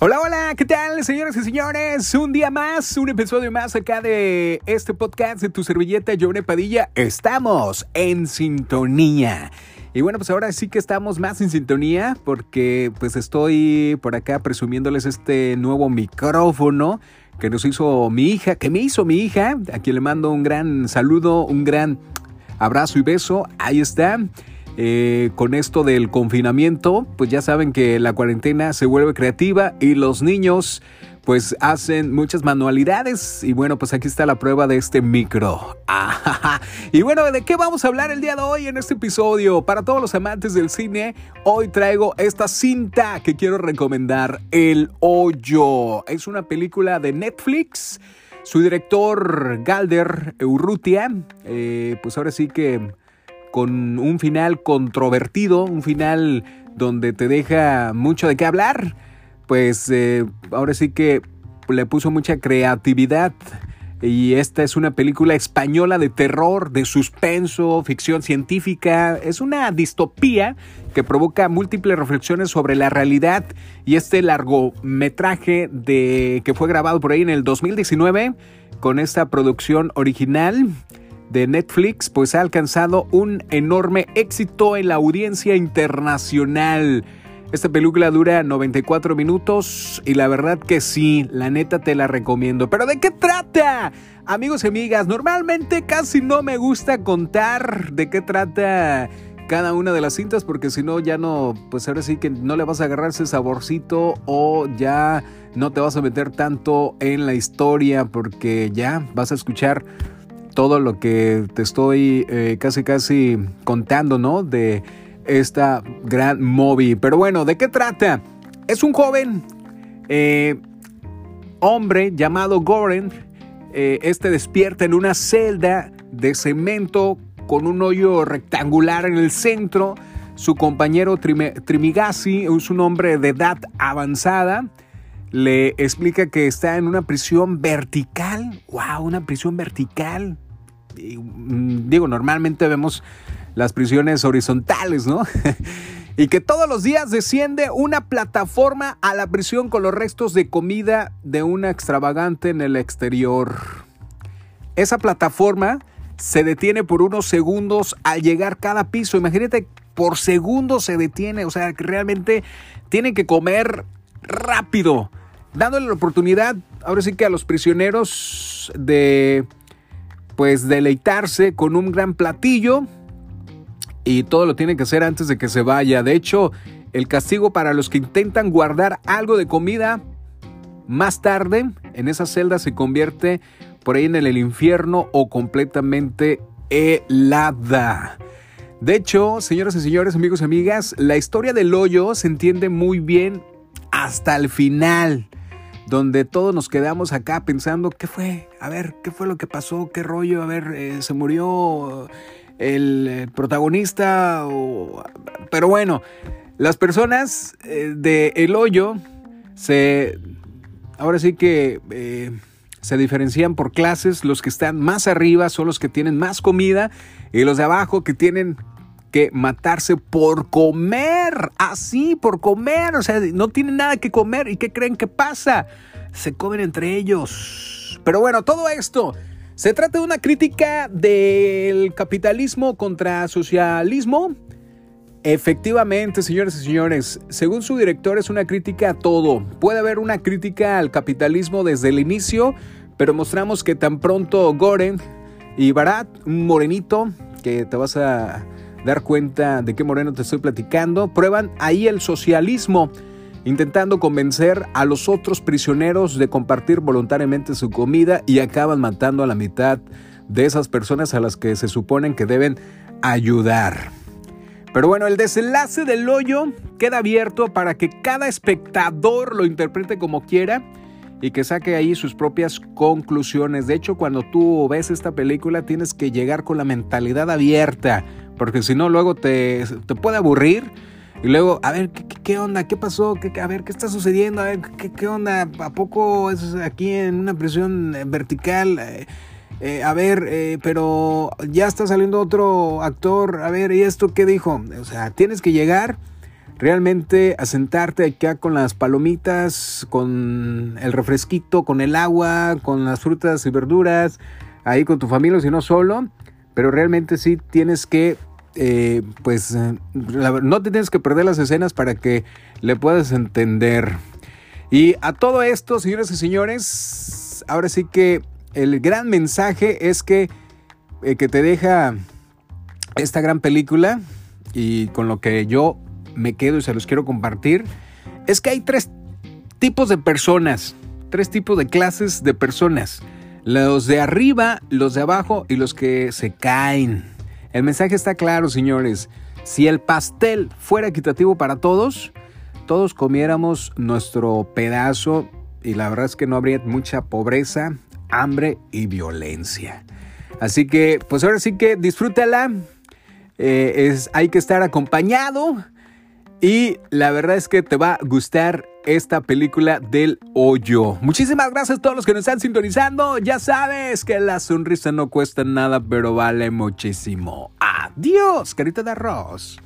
Hola, hola, ¿qué tal, señoras y señores? Un día más, un episodio más acá de este podcast de tu servilleta, Johnny Padilla. Estamos en sintonía. Y bueno, pues ahora sí que estamos más en sintonía porque pues estoy por acá presumiéndoles este nuevo micrófono que nos hizo mi hija, que me hizo mi hija, a quien le mando un gran saludo, un gran abrazo y beso. Ahí está. Eh, con esto del confinamiento, pues ya saben que la cuarentena se vuelve creativa y los niños pues hacen muchas manualidades y bueno, pues aquí está la prueba de este micro. y bueno, ¿de qué vamos a hablar el día de hoy en este episodio? Para todos los amantes del cine, hoy traigo esta cinta que quiero recomendar, El Hoyo. Es una película de Netflix. Su director, Galder Urrutia, eh, pues ahora sí que con un final controvertido, un final donde te deja mucho de qué hablar, pues eh, ahora sí que le puso mucha creatividad. Y esta es una película española de terror, de suspenso, ficción científica. Es una distopía que provoca múltiples reflexiones sobre la realidad. Y este largometraje de, que fue grabado por ahí en el 2019 con esta producción original de Netflix pues ha alcanzado un enorme éxito en la audiencia internacional. Esta película dura 94 minutos y la verdad que sí, la neta te la recomiendo. ¿Pero de qué trata? Amigos y amigas, normalmente casi no me gusta contar de qué trata cada una de las cintas porque si no ya no, pues ahora sí que no le vas a agarrar ese saborcito o ya no te vas a meter tanto en la historia porque ya vas a escuchar todo lo que te estoy eh, casi casi contando, ¿no? De esta gran movie. Pero bueno, ¿de qué trata? Es un joven eh, hombre llamado Goren. Eh, este despierta en una celda de cemento con un hoyo rectangular en el centro. Su compañero Trimigasi es un hombre de edad avanzada. Le explica que está en una prisión vertical. ¡Wow! Una prisión vertical. Mm, digo, normalmente vemos las prisiones horizontales, ¿no? y que todos los días desciende una plataforma a la prisión con los restos de comida de una extravagante en el exterior. Esa plataforma se detiene por unos segundos al llegar cada piso. Imagínate, por segundo se detiene, o sea, que realmente tienen que comer rápido, dándole la oportunidad, ahora sí que a los prisioneros de pues deleitarse con un gran platillo y todo lo tiene que hacer antes de que se vaya. De hecho, el castigo para los que intentan guardar algo de comida más tarde en esa celda se convierte por ahí en el infierno o completamente helada. De hecho, señoras y señores, amigos y amigas, la historia del hoyo se entiende muy bien hasta el final donde todos nos quedamos acá pensando, ¿qué fue? A ver, ¿qué fue lo que pasó? ¿Qué rollo? A ver, eh, ¿se murió el eh, protagonista? Pero bueno, las personas eh, de El Hoyo se... Ahora sí que se diferencian por clases. Los que están más arriba son los que tienen más comida y los de abajo que tienen que matarse por comer, así, por comer, o sea, no tienen nada que comer y ¿qué creen que pasa? Se comen entre ellos. Pero bueno, todo esto se trata de una crítica del capitalismo contra socialismo. Efectivamente, señores y señores, según su director es una crítica a todo. Puede haber una crítica al capitalismo desde el inicio, pero mostramos que tan pronto Goren y Barat, un morenito, que te vas a dar cuenta de qué moreno te estoy platicando, prueban ahí el socialismo, intentando convencer a los otros prisioneros de compartir voluntariamente su comida y acaban matando a la mitad de esas personas a las que se suponen que deben ayudar. Pero bueno, el desenlace del hoyo queda abierto para que cada espectador lo interprete como quiera y que saque ahí sus propias conclusiones. De hecho, cuando tú ves esta película tienes que llegar con la mentalidad abierta porque si no, luego te, te, puede aburrir. Y luego, a ver, ¿qué, qué onda? ¿Qué pasó? ¿Qué, a ver, ¿qué está sucediendo? A ver, ¿qué, qué onda? ¿A poco es aquí en una prisión eh, vertical? Eh, eh, a ver, pero ya está saliendo otro actor. A ver, ¿y esto qué dijo? O sea, tienes que llegar realmente a sentarte acá con las palomitas, con el refresquito, con el agua, con las frutas y verduras, ahí con tu familia, si no solo, pero realmente sí tienes que, eh, pues, no te tienes que perder las escenas para que le puedas entender. Y a todo esto, señoras y señores, ahora sí que el gran mensaje es que, eh, que te deja esta gran película y con lo que yo me quedo y se los quiero compartir, es que hay tres tipos de personas, tres tipos de clases de personas. Los de arriba, los de abajo y los que se caen. El mensaje está claro, señores. Si el pastel fuera equitativo para todos, todos comiéramos nuestro pedazo y la verdad es que no habría mucha pobreza, hambre y violencia. Así que, pues ahora sí que disfrútala. Eh, es, hay que estar acompañado y la verdad es que te va a gustar esta película del hoyo. Muchísimas gracias a todos los que nos están sintonizando. Ya sabes que la sonrisa no cuesta nada, pero vale muchísimo. Adiós, carita de arroz.